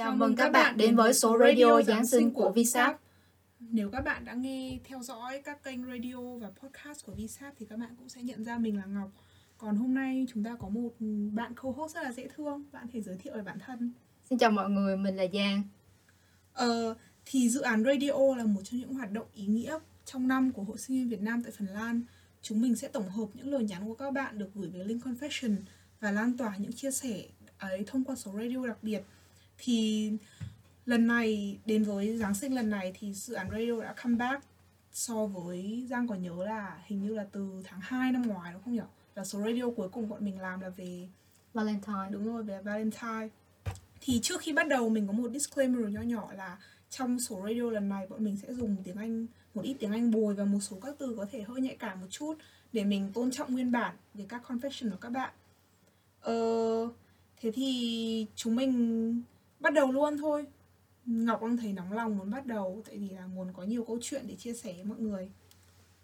Chào mừng các bạn đến với số radio Giáng sinh của VSAP. Nếu các bạn đã nghe theo dõi các kênh radio và podcast của VSAP thì các bạn cũng sẽ nhận ra mình là Ngọc. Còn hôm nay chúng ta có một bạn co-host rất là dễ thương. Bạn thể giới thiệu về bản thân. Xin chào mọi người, mình là Giang. Ờ, thì dự án radio là một trong những hoạt động ý nghĩa trong năm của Hội sinh viên Việt Nam tại Phần Lan. Chúng mình sẽ tổng hợp những lời nhắn của các bạn được gửi về link confession và lan tỏa những chia sẻ ấy thông qua số radio đặc biệt thì lần này đến với Giáng sinh lần này thì dự án radio đã come back so với Giang còn nhớ là hình như là từ tháng 2 năm ngoái đúng không nhỉ? Là số radio cuối cùng bọn mình làm là về Valentine. Đúng rồi, về Valentine. Thì trước khi bắt đầu mình có một disclaimer nhỏ nhỏ là trong số radio lần này bọn mình sẽ dùng tiếng Anh một ít tiếng Anh bồi và một số các từ có thể hơi nhạy cảm một chút để mình tôn trọng nguyên bản về các confession của các bạn. Ờ, thế thì chúng mình bắt đầu luôn thôi ngọc đang thấy nóng lòng muốn bắt đầu tại vì là muốn có nhiều câu chuyện để chia sẻ với mọi người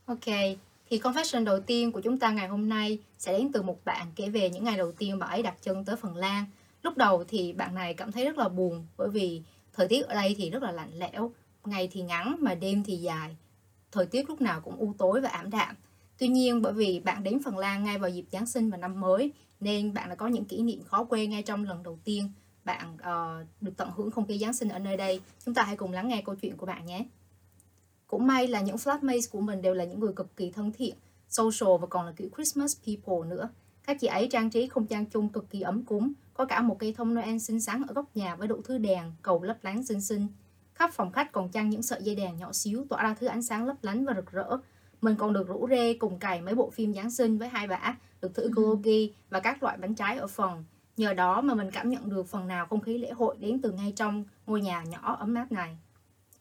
ok thì confession đầu tiên của chúng ta ngày hôm nay sẽ đến từ một bạn kể về những ngày đầu tiên bà ấy đặt chân tới Phần Lan. Lúc đầu thì bạn này cảm thấy rất là buồn bởi vì thời tiết ở đây thì rất là lạnh lẽo, ngày thì ngắn mà đêm thì dài. Thời tiết lúc nào cũng u tối và ảm đạm. Tuy nhiên bởi vì bạn đến Phần Lan ngay vào dịp Giáng sinh và năm mới nên bạn đã có những kỷ niệm khó quên ngay trong lần đầu tiên bạn uh, được tận hưởng không khí Giáng sinh ở nơi đây. Chúng ta hãy cùng lắng nghe câu chuyện của bạn nhé. Cũng may là những flatmates của mình đều là những người cực kỳ thân thiện, social và còn là kiểu Christmas people nữa. Các chị ấy trang trí không gian chung cực kỳ ấm cúng, có cả một cây thông Noel xinh xắn ở góc nhà với đủ thứ đèn, cầu lấp lánh xinh xinh. Khắp phòng khách còn trang những sợi dây đèn nhỏ xíu tỏa ra thứ ánh sáng lấp lánh và rực rỡ. Mình còn được rủ rê cùng cày mấy bộ phim Giáng sinh với hai bả, được thử gogi và các loại bánh trái ở phòng. Nhờ đó mà mình cảm nhận được phần nào không khí lễ hội đến từ ngay trong ngôi nhà nhỏ ấm áp này.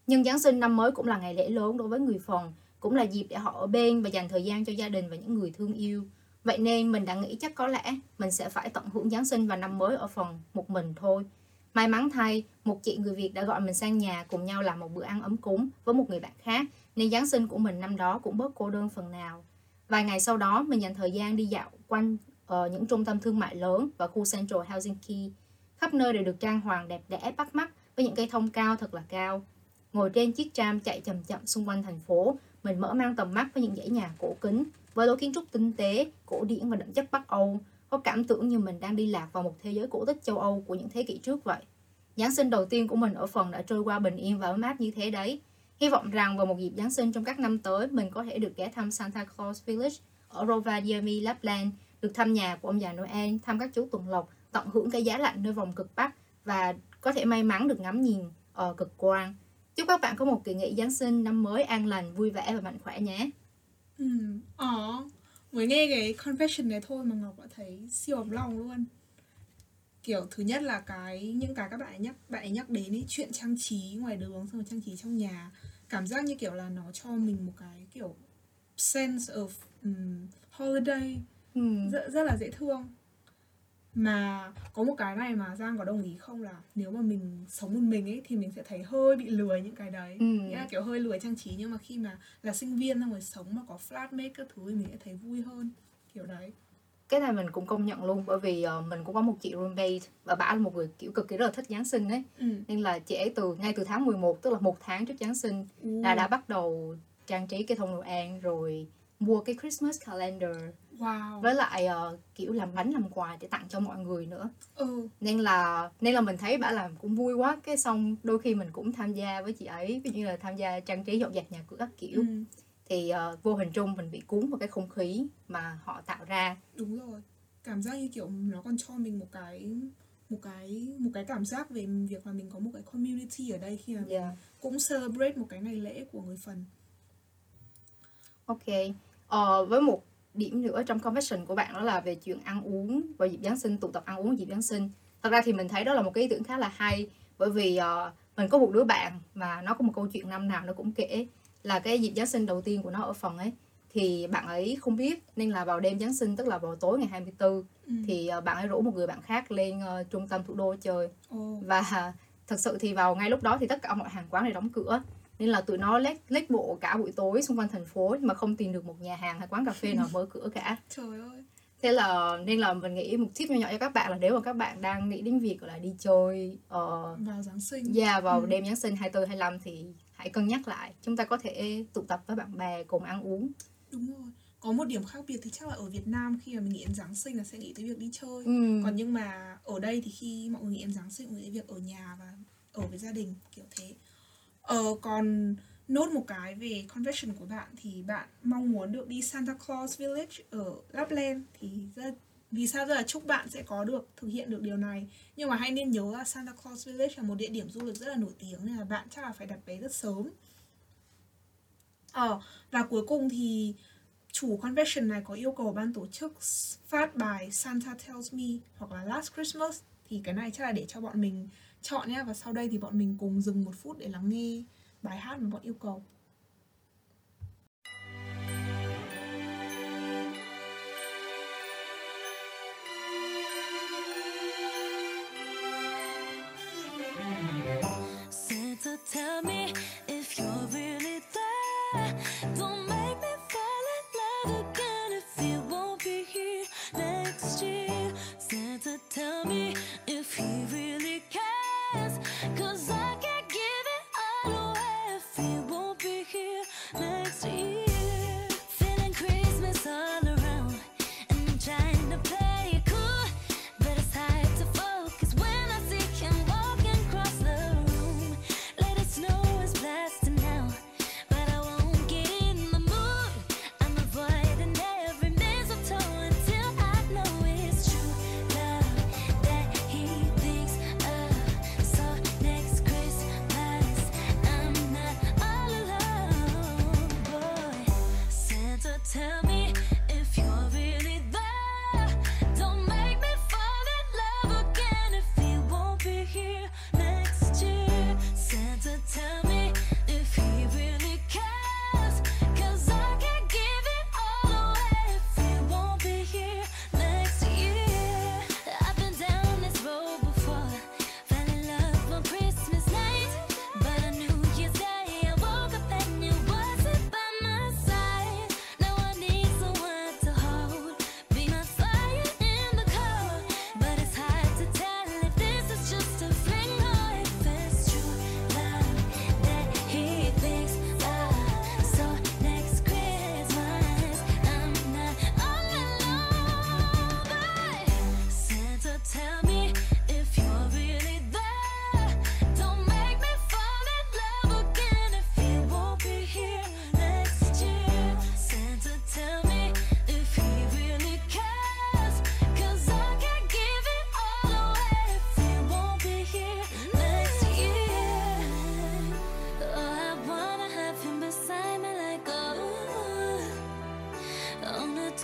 Nhưng Giáng sinh năm mới cũng là ngày lễ lớn đối với người phần, cũng là dịp để họ ở bên và dành thời gian cho gia đình và những người thương yêu. Vậy nên mình đã nghĩ chắc có lẽ mình sẽ phải tận hưởng Giáng sinh và năm mới ở phần một mình thôi. May mắn thay, một chị người Việt đã gọi mình sang nhà cùng nhau làm một bữa ăn ấm cúng với một người bạn khác, nên Giáng sinh của mình năm đó cũng bớt cô đơn phần nào. Vài ngày sau đó, mình dành thời gian đi dạo quanh uh, những trung tâm thương mại lớn và khu Central Helsinki. Khắp nơi đều được trang hoàng đẹp đẽ bắt mắt với những cây thông cao thật là cao. Ngồi trên chiếc tram chạy chậm chậm xung quanh thành phố, mình mở mang tầm mắt với những dãy nhà cổ kính, với lối kiến trúc tinh tế, cổ điển và đậm chất Bắc Âu, có cảm tưởng như mình đang đi lạc vào một thế giới cổ tích châu Âu của những thế kỷ trước vậy. Giáng sinh đầu tiên của mình ở phần đã trôi qua bình yên và ấm áp như thế đấy. Hy vọng rằng vào một dịp Giáng sinh trong các năm tới, mình có thể được ghé thăm Santa Claus Village ở Rovaniemi, Lapland được thăm nhà của ông già Noel, thăm các chú tuần lộc, tận hưởng cái giá lạnh nơi vòng cực Bắc và có thể may mắn được ngắm nhìn ở cực quang. Chúc các bạn có một kỳ nghỉ Giáng sinh năm mới an lành, vui vẻ và mạnh khỏe nhé. Ừ, ờ, mới nghe cái confession này thôi mà Ngọc đã thấy siêu ấm lòng luôn. Kiểu thứ nhất là cái những cái các bạn ấy nhắc bạn ấy nhắc đến ý, chuyện trang trí ngoài đường xong rồi trang trí trong nhà cảm giác như kiểu là nó cho mình một cái kiểu sense of um, holiday ừ. rất, rất là dễ thương mà có một cái này mà giang có đồng ý không là nếu mà mình sống một mình ấy thì mình sẽ thấy hơi bị lười những cái đấy ừ. nghĩa là kiểu hơi lười trang trí nhưng mà khi mà là sinh viên xong rồi sống mà có flatmate các thứ thì mình sẽ thấy vui hơn kiểu đấy cái này mình cũng công nhận luôn bởi vì uh, mình cũng có một chị roommate và bà là một người kiểu cực kỳ rất là thích Giáng sinh ấy ừ. nên là chị ấy từ ngay từ tháng 11 tức là một tháng trước Giáng sinh ừ. là đã bắt đầu trang trí cái thông Noel rồi mua cái Christmas calendar wow. với lại uh, kiểu làm bánh làm quà để tặng cho mọi người nữa ừ. nên là nên là mình thấy bà làm cũng vui quá cái xong đôi khi mình cũng tham gia với chị ấy ví dụ như là tham gia trang trí dọn dẹp nhà cửa các kiểu ừ. thì uh, vô hình chung mình bị cuốn vào cái không khí mà họ tạo ra đúng rồi cảm giác như kiểu nó còn cho mình một cái một cái một cái cảm giác về việc là mình có một cái community ở đây khi mà yeah. cũng celebrate một cái ngày lễ của người phần ok uh, với một điểm nữa trong confession của bạn đó là về chuyện ăn uống vào dịp Giáng sinh tụ tập ăn uống dịp Giáng sinh thật ra thì mình thấy đó là một cái ý tưởng khá là hay bởi vì uh, mình có một đứa bạn mà nó có một câu chuyện năm nào nó cũng kể là cái dịp Giáng sinh đầu tiên của nó ở phần ấy thì bạn ấy không biết nên là vào đêm Giáng sinh tức là vào tối ngày 24 ừ. thì uh, bạn ấy rủ một người bạn khác lên uh, trung tâm thủ đô chơi oh. và uh, thật sự thì vào ngay lúc đó thì tất cả mọi hàng quán đều đóng cửa nên là tụi nó lết lết bộ cả buổi tối xung quanh thành phố mà không tìm được một nhà hàng hay quán cà phê nào mở cửa cả. Trời ơi. Thế là nên là mình nghĩ một tip nhỏ nhỏ cho các bạn là nếu mà các bạn đang nghĩ đến việc là đi chơi uh, vào Giáng sinh. yeah, vào Ừ. đêm Giáng sinh 24 25 thì hãy cân nhắc lại. Chúng ta có thể tụ tập với bạn bè cùng ăn uống. Đúng rồi. Có một điểm khác biệt thì chắc là ở Việt Nam khi mà mình nghĩ đến Giáng sinh là sẽ nghĩ tới việc đi chơi. Ừ. còn nhưng mà ở đây thì khi mọi người nghĩ đến Giáng sinh mọi người nghĩ việc ở nhà và ở với gia đình kiểu thế ờ còn nốt một cái về confession của bạn thì bạn mong muốn được đi Santa Claus Village ở Lapland thì rất vì sao rất là chúc bạn sẽ có được, thực hiện được điều này. Nhưng mà hãy nên nhớ là Santa Claus Village là một địa điểm du lịch rất là nổi tiếng nên là bạn chắc là phải đặt vé rất sớm. Ờ và cuối cùng thì chủ convention này có yêu cầu ban tổ chức phát bài Santa Tells Me hoặc là Last Christmas thì cái này chắc là để cho bọn mình chọn nhé và sau đây thì bọn mình cùng dừng một phút để lắng nghe bài hát mà bọn yêu cầu.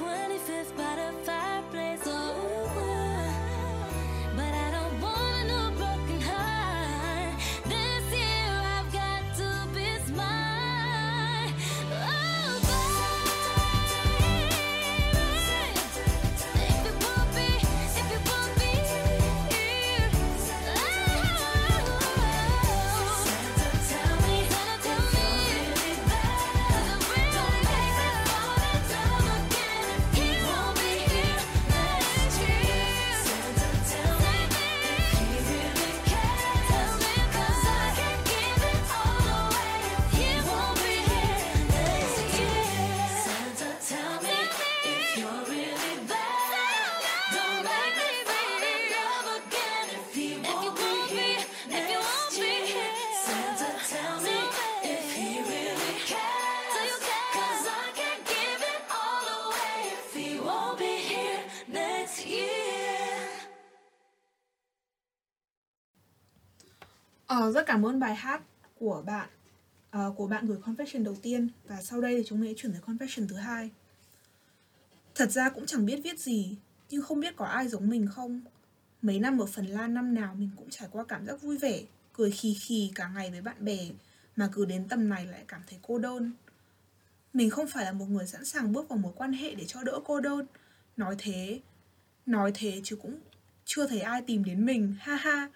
25th by the fireplace, Uh, rất cảm ơn bài hát của bạn uh, của bạn gửi confession đầu tiên và sau đây thì chúng mình sẽ chuyển tới confession thứ hai. Thật ra cũng chẳng biết viết gì, nhưng không biết có ai giống mình không. Mấy năm ở Phần Lan năm nào mình cũng trải qua cảm giác vui vẻ, cười khì khì cả ngày với bạn bè, mà cứ đến tầm này lại cảm thấy cô đơn. Mình không phải là một người sẵn sàng bước vào mối quan hệ để cho đỡ cô đơn. Nói thế, nói thế chứ cũng chưa thấy ai tìm đến mình, ha ha.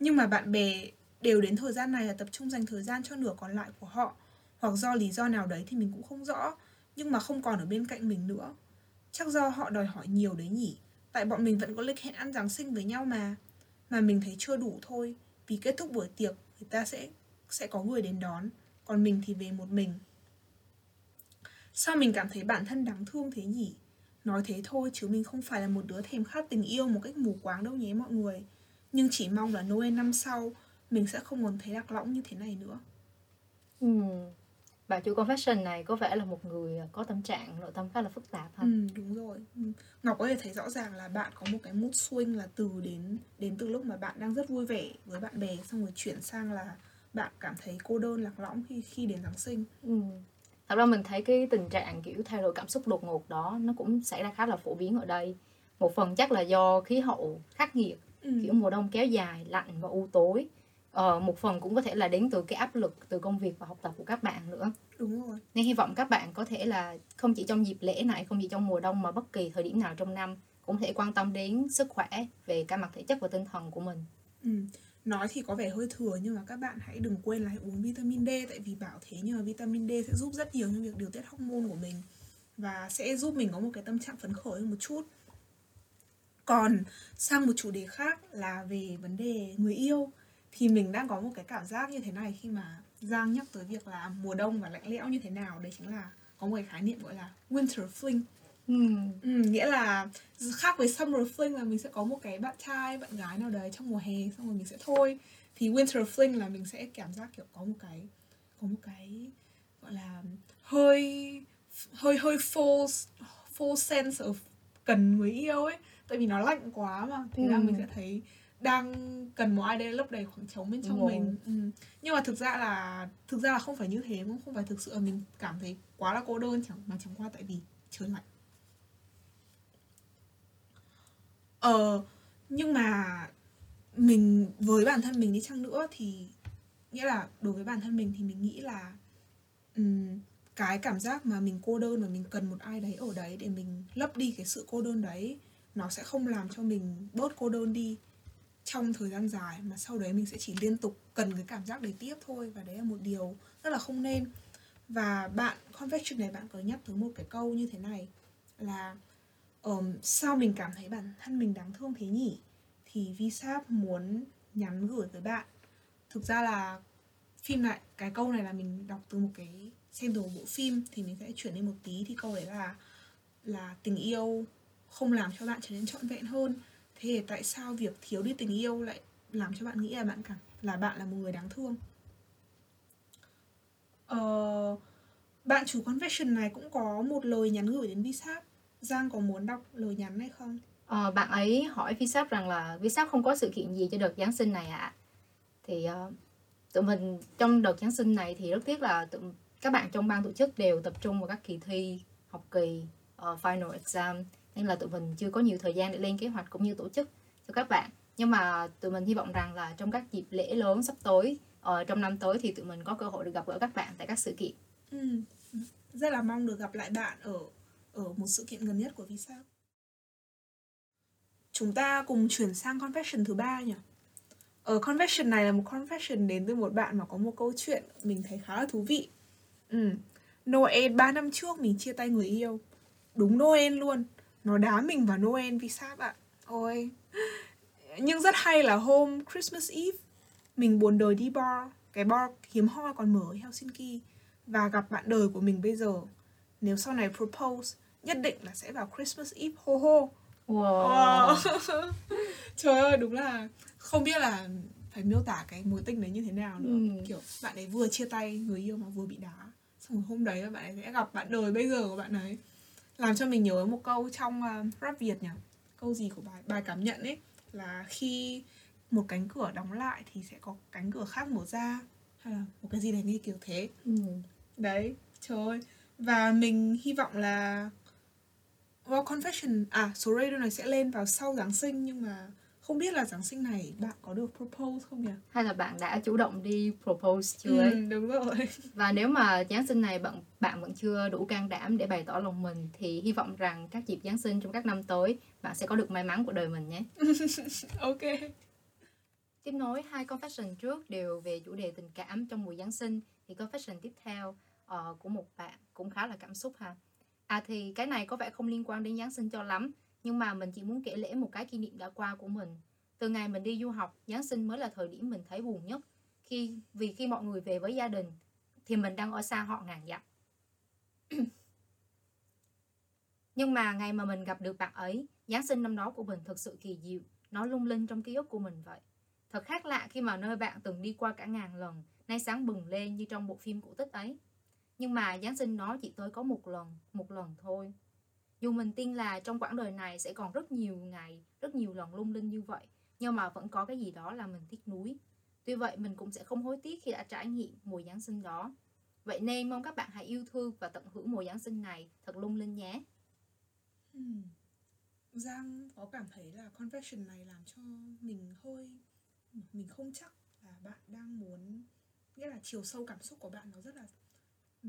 Nhưng mà bạn bè đều đến thời gian này là tập trung dành thời gian cho nửa còn lại của họ. Hoặc do lý do nào đấy thì mình cũng không rõ, nhưng mà không còn ở bên cạnh mình nữa. Chắc do họ đòi hỏi nhiều đấy nhỉ? Tại bọn mình vẫn có lịch hẹn ăn Giáng sinh với nhau mà. Mà mình thấy chưa đủ thôi, Vì kết thúc buổi tiệc, Người ta sẽ sẽ có người đến đón, Còn mình thì về một mình. Sao mình cảm thấy bản thân đáng thương thế nhỉ? Nói thế thôi, chứ mình không phải là một đứa thèm khát tình yêu một cách mù quáng đâu nhé mọi người. Nhưng chỉ mong là Noel năm sau mình sẽ không còn thấy lạc lõng như thế này nữa Ừm. Bà chủ confession này có vẻ là một người có tâm trạng nội tâm khá là phức tạp ha. Ừ, đúng rồi. Ừ. Ngọc có thể thấy rõ ràng là bạn có một cái mood swing là từ đến đến từ lúc mà bạn đang rất vui vẻ với bạn bè xong rồi chuyển sang là bạn cảm thấy cô đơn lạc lõng khi khi đến Giáng sinh. Ừ. Thật ra mình thấy cái tình trạng kiểu thay đổi cảm xúc đột ngột đó nó cũng xảy ra khá là phổ biến ở đây. Một phần chắc là do khí hậu khắc nghiệt, Ừ. kiểu mùa đông kéo dài, lạnh và u tối. Ờ, một phần cũng có thể là đến từ cái áp lực từ công việc và học tập của các bạn nữa. Đúng rồi. Nên hy vọng các bạn có thể là không chỉ trong dịp lễ này, không chỉ trong mùa đông mà bất kỳ thời điểm nào trong năm cũng thể quan tâm đến sức khỏe về cả mặt thể chất và tinh thần của mình. Ừ. Nói thì có vẻ hơi thừa nhưng mà các bạn hãy đừng quên là hãy uống vitamin D tại vì bảo thế nhưng mà vitamin D sẽ giúp rất nhiều trong việc điều tiết hormone của mình và sẽ giúp mình có một cái tâm trạng phấn khởi hơn một chút. Còn sang một chủ đề khác là về vấn đề người yêu thì mình đang có một cái cảm giác như thế này khi mà Giang nhắc tới việc là mùa đông và lạnh lẽo như thế nào đấy chính là có một cái khái niệm gọi là winter fling Ừ. Ừ, nghĩa là khác với summer fling là mình sẽ có một cái bạn trai, bạn gái nào đấy trong mùa hè xong rồi mình sẽ thôi thì winter fling là mình sẽ cảm giác kiểu có một cái có một cái gọi là hơi hơi hơi full full sense of cần người yêu ấy tại vì nó lạnh quá mà thế là Ừ. mình sẽ thấy đang cần một ai đấy lấp đầy khoảng trống bên trong mình. ừ. nhưng mà thực ra là thực ra là không phải như thế cũng không phải thực sự là mình cảm thấy quá là cô đơn chẳng mà chẳng qua tại vì trời lạnh. Ờ, nhưng mà mình với bản thân mình đi chăng nữa thì nghĩa là đối với bản thân mình thì mình nghĩ là ừm, cái cảm giác mà mình cô đơn và mình cần một ai đấy ở đấy để mình lấp đi cái sự cô đơn đấy nó sẽ không làm cho mình bớt cô đơn đi trong thời gian dài mà sau đấy mình sẽ chỉ liên tục cần cái cảm giác để tiếp thôi và đấy là một điều rất là không nên. Và bạn confession này bạn có nhắc tới một cái câu như thế này là um, sao mình cảm thấy bản thân mình đáng thương thế nhỉ? Thì Vsap muốn nhắn gửi tới bạn. Thực ra là phim lại cái câu này là mình đọc từ một cái xem từ một bộ phim thì mình sẽ chuyển lên một tí. Thì câu đấy là là tình yêu không làm cho bạn trở nên trọn vẹn hơn thế tại sao việc thiếu đi tình yêu lại làm cho bạn nghĩ là bạn cảm là bạn là một người đáng thương ờ, bạn chủ confession này cũng có một lời nhắn gửi đến Vsap Giang có muốn đọc lời nhắn hay không? Ờ, bạn ấy hỏi Vsap rằng là Vsap không có sự kiện gì cho đợt Giáng sinh này ạ. Thì uh, tụi mình trong đợt Giáng sinh này thì rất tiếc là tụi các bạn trong ban tổ chức đều tập trung vào các kỳ thi, học kỳ, uh, final exam nên là tụi mình chưa có nhiều thời gian để lên kế hoạch cũng như tổ chức cho các bạn. Nhưng mà tụi mình hy vọng rằng là trong các dịp lễ lớn sắp tới, ở trong năm tới thì tụi mình có cơ hội được gặp gỡ các bạn tại các sự kiện. Ừ. Rất là mong được gặp lại bạn ở ở một sự kiện gần nhất của Vsap. Chúng ta cùng chuyển sang confession thứ ba nhỉ? Ở confession này là một confession đến từ một bạn mà có một câu chuyện mình thấy khá là thú vị. Ừ. Noel 3 năm trước mình chia tay người yêu. Đúng Noel luôn. Nó đá mình vào Noel Vsap ạ. Ôi. Nhưng rất hay là hôm Christmas Eve mình buồn đời đi bar, cái bar hiếm hoi còn mở ở Helsinki và gặp bạn đời của mình bây giờ. Nếu sau này propose, nhất định là sẽ vào Christmas Eve hô hô. Wow. Wow. Trời ơi, đúng là không biết là phải miêu tả cái mối tình đấy như thế nào nữa. Ừ. Kiểu bạn ấy vừa chia tay người yêu mà vừa bị đá. Xong rồi hôm đấy bạn ấy sẽ gặp bạn đời bây giờ của bạn ấy. Làm cho mình nhớ một câu trong uh, rap Việt nhỉ? Câu gì của bài bài cảm nhận ấy là khi một cánh cửa đóng lại thì sẽ có cánh cửa khác mở ra hay là một cái gì đấy nghe kiểu thế. Ừ. Đấy, trời ơi. Và mình hy vọng là Well, confession, à, số radio này sẽ lên vào sau Giáng sinh Nhưng mà không biết là Giáng sinh này bạn có được propose không nhỉ? Hay là bạn đã chủ động đi propose chưa ấy? Ừ, đúng rồi Và nếu mà Giáng sinh này bạn bạn vẫn chưa đủ can đảm để bày tỏ lòng mình thì hy vọng rằng các dịp Giáng sinh trong các năm tới bạn sẽ có được may mắn của đời mình nhé. Ok Tiếp nối hai confession trước đều về chủ đề tình cảm trong mùa Giáng sinh thì confession tiếp theo ờ, của một bạn cũng khá là cảm xúc ha. À thì cái này có vẻ không liên quan đến Giáng sinh cho lắm, nhưng mà mình chỉ muốn kể lễ một cái kỷ niệm đã qua của mình. Từ ngày mình đi du học, Giáng sinh mới là thời điểm mình thấy buồn nhất. Khi vì khi mọi người về với gia đình thì mình đang ở xa họ ngàn dặm. Nhưng mà ngày mà mình gặp được bạn ấy, Giáng sinh năm đó của mình thực sự kỳ diệu, nó lung linh trong ký ức của mình vậy. Thật khác lạ khi mà nơi bạn từng đi qua cả ngàn lần, nay sáng bừng lên như trong bộ phim cổ tích ấy. Nhưng mà Giáng sinh đó chỉ tới có một lần, một lần thôi. Dù mình tin là trong quãng đời này sẽ còn rất nhiều ngày, rất nhiều lần lung linh như vậy, nhưng mà vẫn có cái gì đó là mình tiếc nuối. Tuy vậy mình cũng sẽ không hối tiếc khi đã trải nghiệm mùa Giáng sinh đó. Vậy nên mong các bạn hãy yêu thương và tận hưởng mùa Giáng sinh này thật lung linh nhé. Hmm. Giang có cảm thấy là confession này làm cho mình hơi mình không chắc là bạn đang muốn nghĩa là chiều sâu cảm xúc của bạn nó rất là ừ,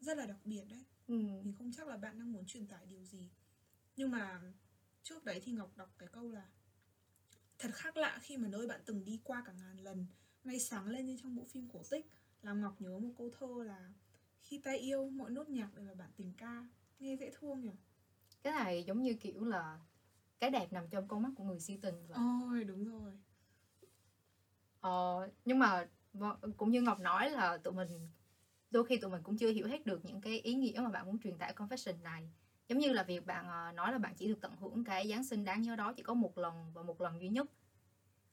rất là đặc biệt đấy Ừ. mình không chắc là bạn đang muốn truyền tải điều gì nhưng mà trước đấy thì ngọc đọc cái câu là thật khác lạ khi mà nơi bạn từng đi qua cả ngàn lần nay sáng lên như trong bộ phim cổ tích làm ngọc nhớ một câu thơ là khi ta yêu mọi nốt nhạc đều là bản tình ca nghe dễ thương nhỉ Cái này giống như kiểu là cái đẹp nằm trong con mắt của người si tình vậy. ôi đúng rồi Ờ, nhưng mà vâng, cũng như Ngọc nói là tụi mình đôi khi tụi mình cũng chưa hiểu hết được những cái ý nghĩa mà bạn muốn truyền tải confession này. Giống như là việc bạn ờ, nói là bạn chỉ được tận hưởng cái Giáng sinh đáng nhớ đó chỉ có một lần và một lần duy nhất.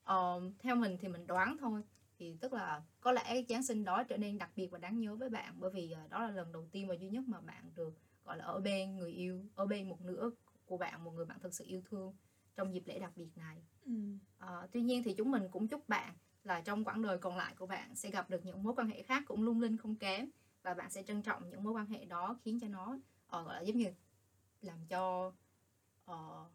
Ờ, theo mình thì mình đoán thôi thì tức là có lẽ Giáng sinh đó trở nên đặc biệt và đáng nhớ với bạn bởi vì ờ, đó là lần đầu tiên và duy nhất mà bạn được gọi là ở bên người yêu ở bên một nửa của bạn một người bạn thực sự yêu thương trong dịp lễ đặc biệt này. Ừ. Ờ, tuy nhiên thì chúng mình cũng chúc bạn là trong quãng đời còn lại của bạn sẽ gặp được những mối quan hệ khác cũng lung linh không kém và bạn sẽ trân trọng những mối quan hệ đó khiến cho nó uh, gọi là giống như làm cho uh,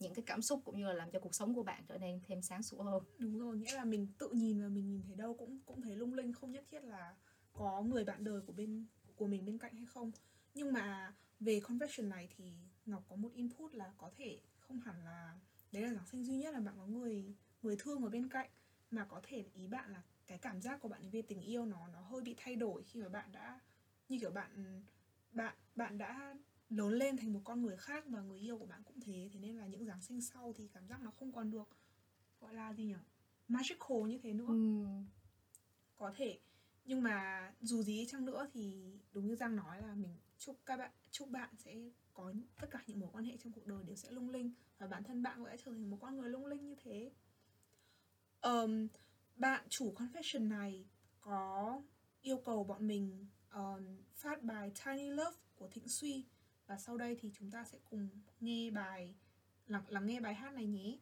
những cái cảm xúc cũng như là làm cho cuộc sống của bạn trở nên thêm sáng sủa hơn. Đúng rồi nghĩa là mình tự nhìn và mình nhìn thấy đâu cũng cũng thấy lung linh không nhất thiết là có người bạn đời của bên của mình bên cạnh hay không. Nhưng mà về confession này thì ngọc có một input là có thể không hẳn là đấy là giáng sinh duy nhất là bạn có người người thương ở bên cạnh mà có thể ý bạn là cái cảm giác của bạn về tình yêu nó nó hơi bị thay đổi khi mà bạn đã như kiểu bạn bạn bạn đã lớn lên thành một con người khác và người yêu của bạn cũng thế. Thế nên là những giáng sinh sau thì cảm giác nó không còn được gọi là gì nhỉ? Magical như thế nữa. Ừm, có thể. Nhưng mà dù gì chăng nữa thì đúng như giang nói là mình chúc các bạn chúc bạn sẽ có tất cả những mối quan hệ trong cuộc đời đều sẽ lung linh và bản thân bạn cũng sẽ trở thành một con người lung linh như thế um, bạn chủ confession này có yêu cầu bọn mình um, phát bài Tiny Love của Thịnh Suy. Và sau đây thì chúng ta sẽ cùng nghe bài lắng, lắng nghe bài hát này nhé.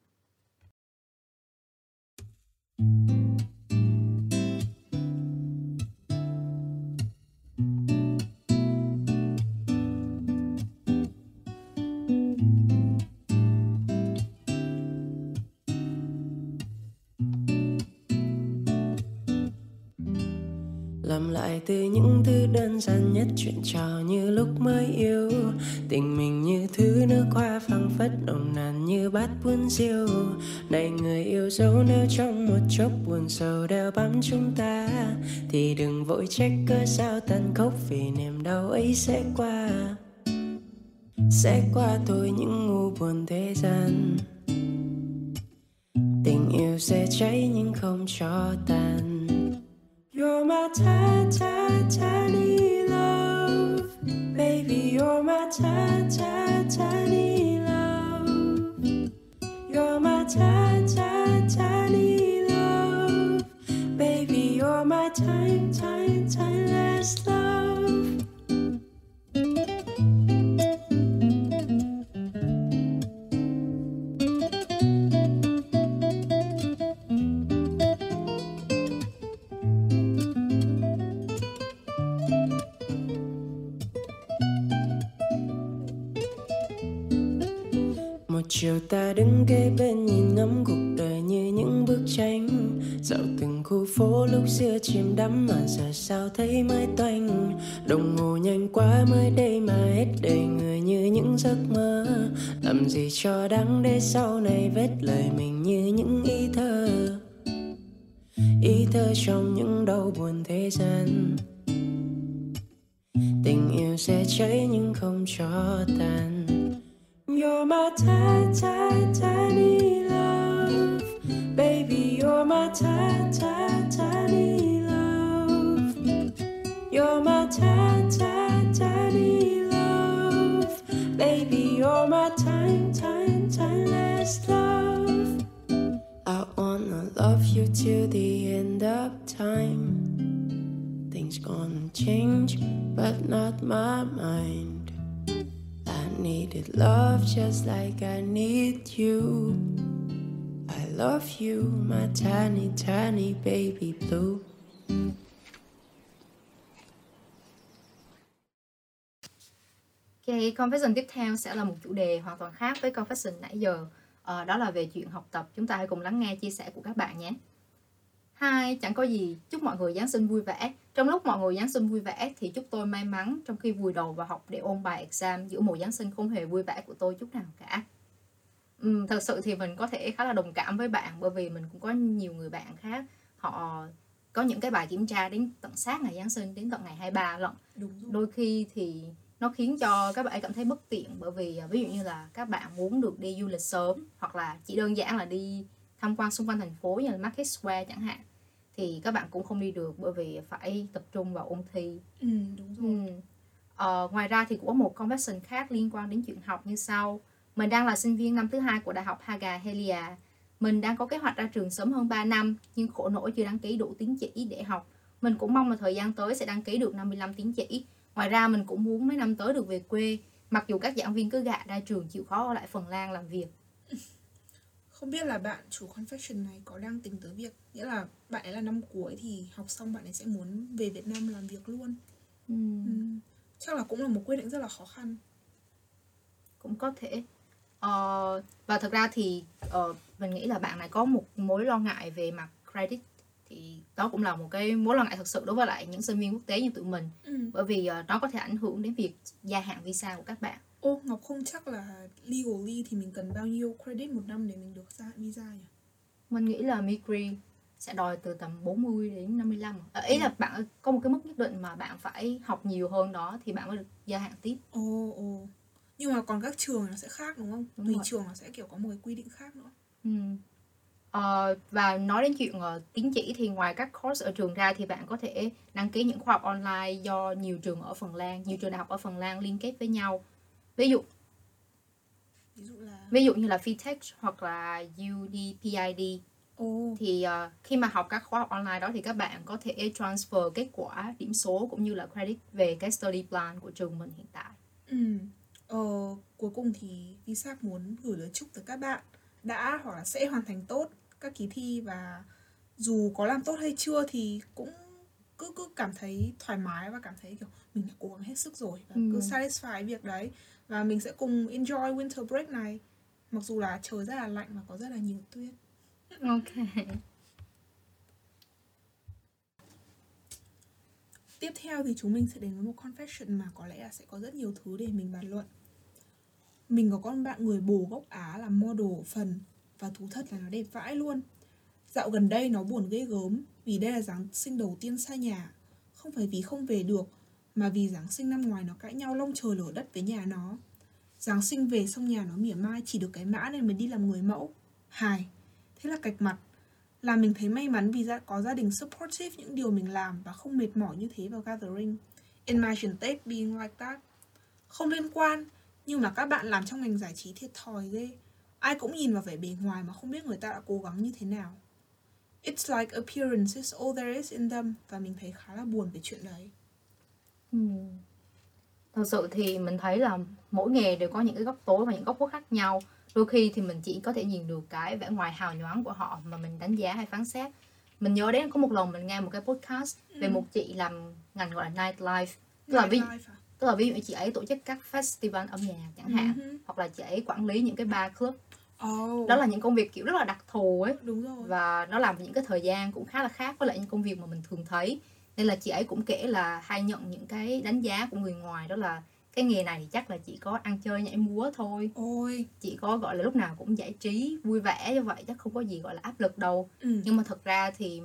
Từ những thứ đơn giản nhất, chuyện trò như lúc mới yêu. Tình mình như thứ nước hoa phăng phất nồng nàn như bát buôn diêu này người yêu dấu nếu trong một chốc buồn sầu đeo bám chúng ta. Thì đừng vội trách cớ sao tàn khốc, vì niềm đau ấy sẽ qua. Sẽ qua thôi những ngu buồn thế gian. Tình yêu sẽ cháy nhưng không cho tàn You're my ta ta tiny love, baby. You're my ta ta tiny love. You're my ta chiều ta đứng kế bên nhìn ngắm cuộc đời như những bức tranh. Dạo từng khu phố lúc xưa chìm đắm mà giờ sao thấy mới toanh. Đồng hồ nhanh quá mới đây mà hết đời người như những giấc mơ. Làm gì cho đáng để sau này vết lời mình như những ý thơ. Ý thơ trong những đau buồn thế gian. Tình tình yêu sẽ cháy nhưng không cho tàn You're my tiny, tiny, tiny love. Baby, you're my tiny, tiny, tiny love. You're my tiny, tiny, tiny love. Baby, you're my tiny, tiny, tiniest love. I wanna love you till the end of time. Things gonna change, but not my mind needed love just like I need you I love you, my tiny, tiny baby blue Cái confession tiếp theo sẽ là một chủ đề hoàn toàn khác với confession nãy giờ. À, đó là về chuyện học tập. Chúng ta hãy cùng lắng nghe chia sẻ của các bạn nhé. Hai, chẳng có gì. Chúc mọi người Giáng sinh vui vẻ. Trong lúc mọi người Giáng sinh vui vẻ thì chúc tôi may mắn trong khi vùi đầu vào học để ôn bài exam giữa mùa Giáng sinh không hề vui vẻ của tôi chút nào cả. Ừm, thật sự thì mình có thể khá là đồng cảm với bạn bởi vì mình cũng có nhiều người bạn khác họ có những cái bài kiểm tra đến tận sát ngày Giáng sinh đến tận ngày 23 lận đúng rồi đôi khi thì nó khiến cho các bạn cảm thấy bất tiện bởi vì à, ví dụ như là các bạn muốn được đi du lịch sớm hoặc là chỉ đơn giản là đi tham quan xung quanh thành phố như là Market Square chẳng hạn thì các bạn cũng không đi được bởi vì phải tập trung vào ôn thi ừ, đúng rồi Ừ. Ờ, ngoài ra thì cũng có một conversation khác liên quan đến chuyện học như sau. Mình đang là sinh viên năm thứ hai của Đại học Haga Helia. Mình đang có kế hoạch ra trường sớm hơn 3 năm, nhưng khổ nỗi chưa đăng ký đủ tín chỉ để học. Mình cũng mong là thời gian tới sẽ đăng ký được 55 tín chỉ. Ngoài ra mình cũng muốn mấy năm tới được về quê, mặc dù các giảng viên cứ gạ ra trường chịu khó ở lại Phần Lan làm việc. Không biết là bạn chủ confession này có đang tính tới việc Nghĩa là bạn ấy là năm cuối thì học xong bạn ấy sẽ muốn về Việt Nam làm việc luôn Ừ, ừ. Chắc là cũng là một quyết định rất là khó khăn cũng có thể. Ờ, và thật ra thì ờ, mình nghĩ là bạn này có một mối lo ngại về mặt credit thì đó cũng là một cái mối lo ngại thật sự đối với lại những sinh viên quốc tế như tụi mình ừ. bởi vì ờ, nó có thể ảnh hưởng đến việc gia hạn visa của các bạn Ô, Ngọc không chắc là legally thì mình cần bao nhiêu credit một năm để mình được gia hạn visa nhỉ? mình nghĩ là Migri sẽ đòi từ tầm 40 đến 55 Ờ, ý là bạn có một cái mức nhất định mà bạn phải học nhiều hơn đó thì bạn mới được gia hạn tiếp Ồ, ồ Nhưng mà còn các trường nó sẽ khác đúng không? Đúng Tùy rồi. trường nó sẽ kiểu có một cái quy định khác nữa Ừ. Ờ, và nói đến chuyện ờ, tín chỉ thì ngoài các course ở trường ra thì bạn có thể đăng ký những khóa học online do nhiều trường ở Phần Lan, nhiều trường đại học ở Phần Lan liên kết với nhau. Ví dụ. Ví dụ là ví dụ như là Vtech hoặc là UDPID. Ồ, thì ờ, khi mà học các khóa học online đó thì các bạn có thể transfer kết quả điểm số cũng như là credit về cái study plan của trường mình hiện tại. ừ. Ờ, cuối cùng thì VSAC muốn gửi lời chúc tới các bạn đã hoặc là sẽ hoàn thành tốt các kỳ thi và dù có làm tốt hay chưa thì cũng cứ cứ cảm thấy thoải mái và cảm thấy kiểu mình đã cố gắng hết sức rồi và cứ Ừ. satisfy việc đấy và mình sẽ cùng enjoy winter break này mặc dù là trời rất là lạnh và có rất là nhiều tuyết Ok. Tiếp theo thì chúng mình sẽ đến với một confession mà có lẽ là sẽ có rất nhiều thứ để mình bàn luận. Mình có con bạn người bồ gốc Á là model phần và thú thật là nó đẹp vãi luôn. Dạo gần đây nó buồn ghê gớm vì đây là Giáng sinh đầu tiên xa nhà. Không phải vì không về được mà vì Giáng sinh năm ngoài nó cãi nhau lông trời lở đất với nhà nó. Giáng sinh về xong nhà nó mỉa mai chỉ được cái mã nên mới đi làm người mẫu. Hài. Thế là cạch mặt là mình thấy may mắn vì ra có gia đình supportive những điều mình làm và không mệt mỏi như thế vào gathering. Imagine Tết being like that. Không liên quan, nhưng mà các bạn làm trong ngành giải trí thiệt thòi ghê. Ai cũng nhìn vào vẻ bề ngoài mà không biết người ta đã cố gắng như thế nào. It's like appearance is all there is in them và mình thấy khá là buồn về chuyện đấy. Ừ. Thật sự thì mình thấy là mỗi nghề đều có những cái góc tối và những góc khuất khác nhau. Đôi khi thì mình chỉ có thể nhìn được cái vẻ ngoài hào nhoáng của họ mà mình đánh giá hay phán xét. Mình nhớ đến có một lần mình nghe một cái podcast về một chị làm ngành gọi là nightlife. Tức là ví, Nightlife à? tức là ví dụ như chị ấy tổ chức các festival âm nhạc chẳng hạn Mhm. hoặc là chị ấy quản lý những cái bar club. Oh, Đó là những công việc kiểu rất là đặc thù ấy đúng rồi. và nó làm những cái thời gian cũng khá là khác với lại những công việc mà mình thường thấy nên là chị ấy cũng kể là hay nhận những cái đánh giá của người ngoài đó là cái nghề này thì chắc là chỉ có ăn chơi nhảy múa thôi Ôi, chỉ có gọi là lúc nào cũng giải trí vui vẻ như vậy chắc không có gì gọi là áp lực đâu ừ. nhưng mà thật ra thì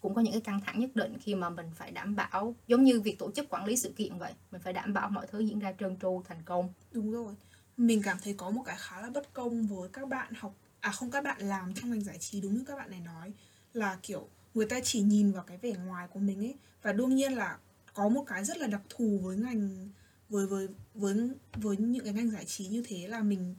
cũng có những cái căng thẳng nhất định khi mà mình phải đảm bảo giống như việc tổ chức quản lý sự kiện vậy mình phải đảm bảo mọi thứ diễn ra trơn tru thành công Đúng rồi. Mình cảm thấy có một cái khá là bất công với các bạn học à không các bạn làm trong ngành giải trí đúng như các bạn này nói là kiểu người ta chỉ nhìn vào cái vẻ ngoài của mình ấy và đương nhiên là có một cái rất là đặc thù với ngành, với với với với những cái ngành giải trí như thế là mình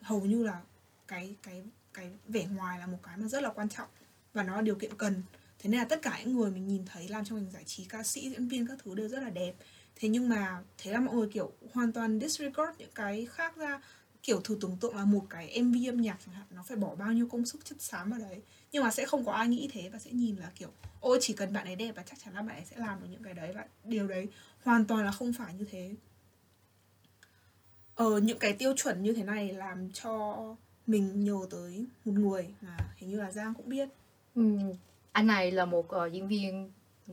hầu như là cái cái cái vẻ ngoài là một cái mà rất là quan trọng và nó là điều kiện cần. Thế nên là tất cả những người mình nhìn thấy làm trong ngành giải trí, ca sĩ, diễn viên các thứ đều rất là đẹp. Thế nhưng mà, thế là mọi người kiểu hoàn toàn disregard những cái khác ra. Kiểu thử tưởng tượng là một cái MV âm nhạc chẳng hạn, nó phải bỏ bao nhiêu công sức chất xám vào đấy nhưng mà sẽ không có ai nghĩ thế và sẽ nhìn là kiểu ôi chỉ cần bạn ấy đẹp và chắc chắn là bạn ấy sẽ làm được những cái đấy. Và điều đấy hoàn toàn là không phải như thế. Ờ những cái tiêu chuẩn như thế này làm cho mình nhớ tới một người mà hình như là Giang cũng biết. Ừm, anh này là một ờ, diễn viên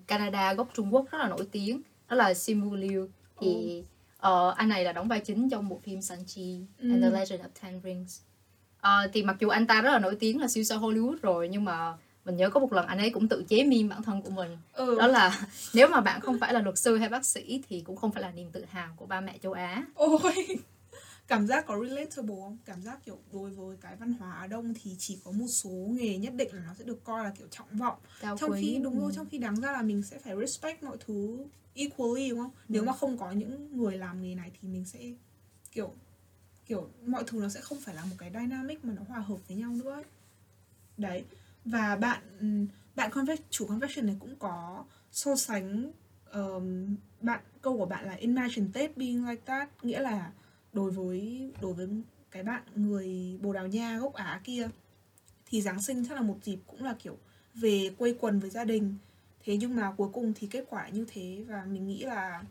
Canada gốc Trung Quốc rất là nổi tiếng đó là Simu Liu. Thì ờ, anh này là đóng vai chính trong bộ phim Shang-Chi and the Ừ. Legend of Ten Rings Ờ, thì mặc dù anh ta rất là nổi tiếng là siêu sao Hollywood rồi nhưng mà mình nhớ có một lần anh ấy cũng tự chế meme bản thân của mình ừ đó là nếu mà bạn không phải là luật sư hay bác sĩ thì cũng không phải là niềm tự hào của ba mẹ châu Á Ôi Cảm giác có relatable không? Cảm giác kiểu đối với cái văn hóa Á Đông thì chỉ có một số nghề nhất định là nó sẽ được coi là kiểu trọng vọng cao Trong quý khi đúng rồi, Ừ. trong khi đáng ra là mình sẽ phải respect mọi thứ equally đúng không? Nếu mà không có những người làm nghề này thì mình sẽ kiểu kiểu mọi thứ nó sẽ không phải là một cái dynamic mà nó hòa hợp với nhau nữa ấy. Đấy Và bạn bạn conve- chủ confession này cũng có so sánh um, bạn câu của bạn là imagine Tết being like that nghĩa là đối với đối với cái bạn người Bồ Đào Nha gốc Á kia thì Giáng sinh chắc là một dịp cũng là kiểu về quây quần với gia đình thế nhưng mà cuối cùng thì kết quả như thế và mình nghĩ là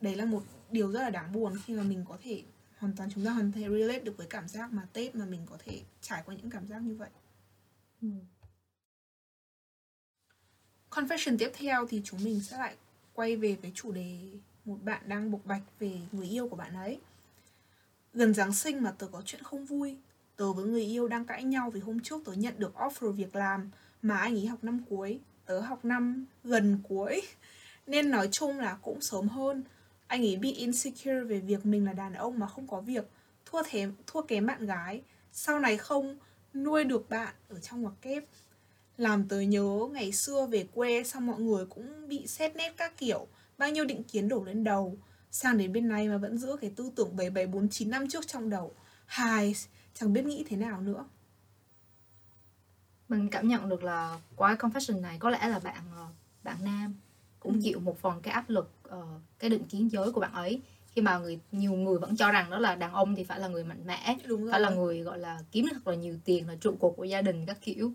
đấy là một điều rất là đáng buồn khi mà mình có thể hoàn toàn chúng ta hoàn thể relate được với cảm giác mà Tết mà mình có thể trải qua những cảm giác như vậy Ừ. Confession tiếp theo thì chúng mình sẽ lại quay về cái chủ đề một bạn đang bộc bạch về người yêu của bạn ấy. Gần Giáng sinh mà tớ có chuyện không vui. Tớ với người yêu đang cãi nhau vì hôm trước tớ nhận được offer việc làm mà anh ấy học năm cuối, tớ học năm gần cuối. Nên nói chung là cũng sớm hơn. Anh ấy bị insecure về việc mình là đàn ông mà không có việc, thua thém thua kém bạn gái. Sau này không nuôi được bạn ở trong ngoặc kép. Làm tớ nhớ ngày xưa về quê xong mọi người cũng bị xét nét các kiểu. Bao nhiêu định kiến đổ lên đầu. Sang đến bên này mà vẫn giữ cái tư tưởng 7749 năm trước trong đầu. Hài chẳng biết nghĩ thế nào nữa. Mình cảm nhận được là qua confession này có lẽ là bạn ờ, bạn nam cũng Ừ. chịu một phần cái áp lực ờ, cái định kiến giới của bạn ấy. Khi mà người nhiều người vẫn cho rằng đó là đàn ông thì phải là người mạnh mẽ đúng rồi phải là người gọi là kiếm được thật là nhiều tiền là trụ cột của gia đình các kiểu.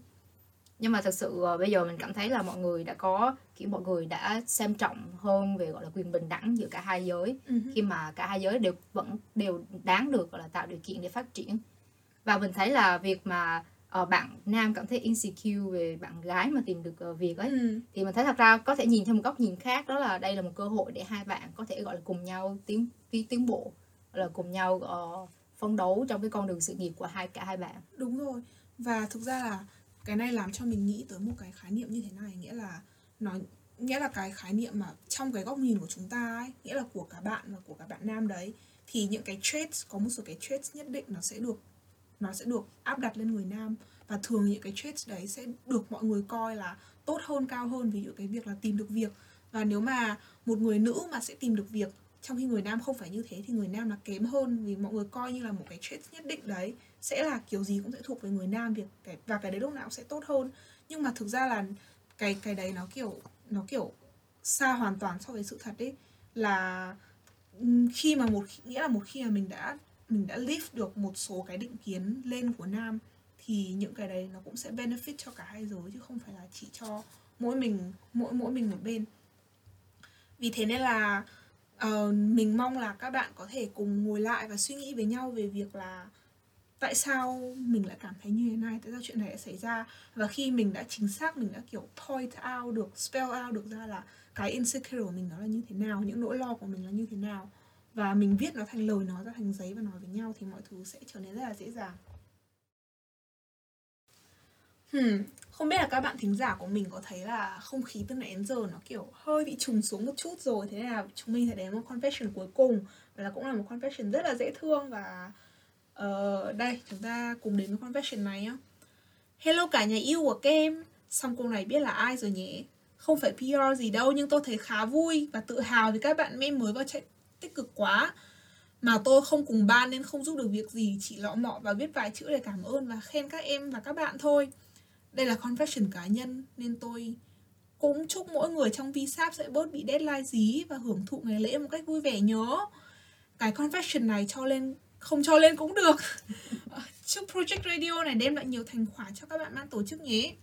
Nhưng mà thật sự ờ, bây giờ mình cảm thấy là mọi người đã có kiểu mọi người đã xem trọng hơn về gọi là quyền bình đẳng giữa cả hai giới. Ừ. khi mà cả hai giới đều vẫn đều đáng được gọi là tạo điều kiện để phát triển. Và mình thấy là việc mà ờ, bạn nam cảm thấy insecure về bạn gái mà tìm được ờ, việc ấy. Ừ. thì mình thấy thật ra có thể nhìn theo một góc nhìn khác đó là đây là một cơ hội để hai bạn có thể gọi là cùng nhau tiến tiến tiến bộ là cùng nhau ờ, phấn đấu trong cái con đường sự nghiệp của hai cả hai bạn. Đúng rồi. Và thực ra là cái này làm cho mình nghĩ tới một cái khái niệm như thế này Nghĩa là nó nghĩa là cái khái niệm mà trong cái góc nhìn của chúng ta ấy Nghĩa là của cả bạn và của cả bạn nam đấy Thì những cái traits, có một số cái traits nhất định nó sẽ được nó sẽ được áp đặt lên người nam. Và thường những cái traits đấy sẽ được mọi người coi là tốt hơn, cao hơn, ví dụ cái việc là tìm được việc. Và nếu mà một người nữ mà sẽ tìm được việc trong khi người nam không phải như thế, thì người nam là kém hơn. Vì mọi người coi như là một cái trait nhất định đấy sẽ là kiểu gì cũng sẽ thuộc về người nam, việc cái và cái đấy lúc nào cũng sẽ tốt hơn. Nhưng mà thực ra là cái cái đấy nó kiểu nó kiểu xa hoàn toàn so với sự thật đấy là khi mà một nghĩa là một khi mà mình đã mình đã lift được một số cái định kiến lên của nam thì những cái đấy nó cũng sẽ benefit cho cả hai giới chứ không phải là chỉ cho mỗi mình mỗi mỗi mình một bên. Vì thế nên là uh, mình mong là các bạn có thể cùng ngồi lại và suy nghĩ với nhau về việc là tại sao mình lại cảm thấy như thế này tại sao chuyện này lại xảy ra. Và khi mình đã chính xác mình đã kiểu point out được spell out được ra là cái insecure của mình nó là như thế nào những nỗi lo của mình là như thế nào và mình viết nó thành lời nó ra thành giấy và nói với nhau thì mọi thứ sẽ trở nên rất là dễ dàng. Hmm, không biết là các bạn thính giả của mình có thấy là không khí từ nãy đến giờ nó kiểu hơi bị trùng xuống một chút rồi Thế nên là chúng mình sẽ đến một confession cuối cùng. Và là cũng là một confession rất là dễ thương và uh, Đây, chúng ta cùng đến với confession này nhá. Hello cả nhà yêu của Kem. Xong cô này biết là ai rồi nhỉ? Không phải PR gì đâu nhưng tôi thấy khá vui và tự hào vì các bạn mê mới vào chạy tích cực quá. Mà tôi không cùng ban nên không giúp được việc gì, chỉ lọ mọ và viết vài chữ để cảm ơn và khen các em và các bạn thôi. Đây là confession cá nhân, nên tôi cũng chúc mỗi người trong VSAP sẽ bớt bị deadline dí và hưởng thụ ngày lễ một cách vui vẻ nhớ. Cái confession này cho lên, không cho lên cũng được. Chúc project radio này đem lại nhiều thành quả cho các bạn ban tổ chức nhé.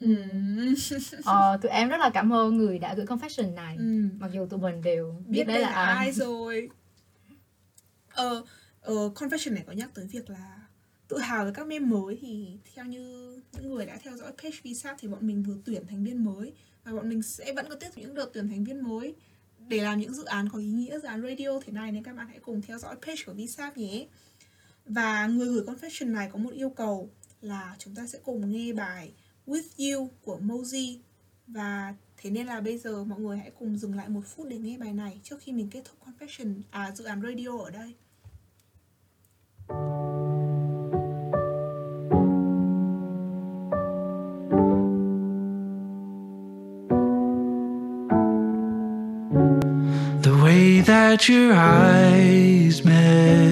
Ừm. Ờ, tụi em rất là cảm ơn người đã gửi confession này Ừm. Mặc dù tụi mình đều biết, biết đấy là ai rồi ờ, ờ confession này có nhắc tới việc là tự hào với các meme mới thì theo như những người đã theo dõi page VSAP thì bọn mình vừa tuyển thành viên mới và bọn mình sẽ vẫn có tiếp những đợt tuyển thành viên mới để làm những dự án có ý nghĩa dự án radio thế này nên các bạn hãy cùng theo dõi page của VSAP nhé và người gửi confession này có một yêu cầu là chúng ta sẽ cùng nghe bài With You của Mozi và thế nên là bây giờ mọi người hãy cùng dừng lại một phút để nghe bài này trước khi mình kết thúc confession à dự án radio ở đây. The way that your eyes met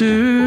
After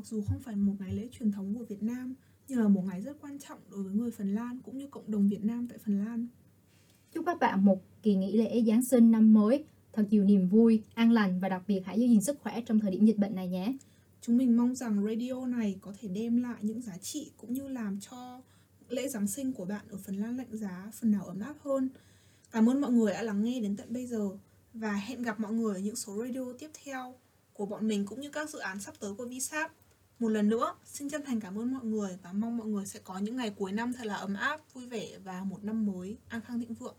mặc dù không phải một ngày lễ truyền thống của Việt Nam nhưng là một ngày rất quan trọng đối với người Phần Lan cũng như cộng đồng Việt Nam tại Phần Lan. Chúc các bạn một kỳ nghỉ lễ Giáng sinh năm mới thật nhiều niềm vui, an lành và đặc biệt hãy giữ gìn sức khỏe trong thời điểm dịch bệnh này nhé. Chúng mình mong rằng radio này có thể đem lại những giá trị cũng như làm cho lễ Giáng sinh của bạn ở Phần Lan lạnh giá phần nào ấm áp hơn. Cảm ơn mọi người đã lắng nghe đến tận bây giờ và hẹn gặp mọi người ở những số radio tiếp theo của bọn mình cũng như các dự án sắp tới của VSAP. Một lần nữa, xin chân thành cảm ơn mọi người và mong mọi người sẽ có những ngày cuối năm thật là ấm áp, vui vẻ và một năm mới an khang thịnh vượng.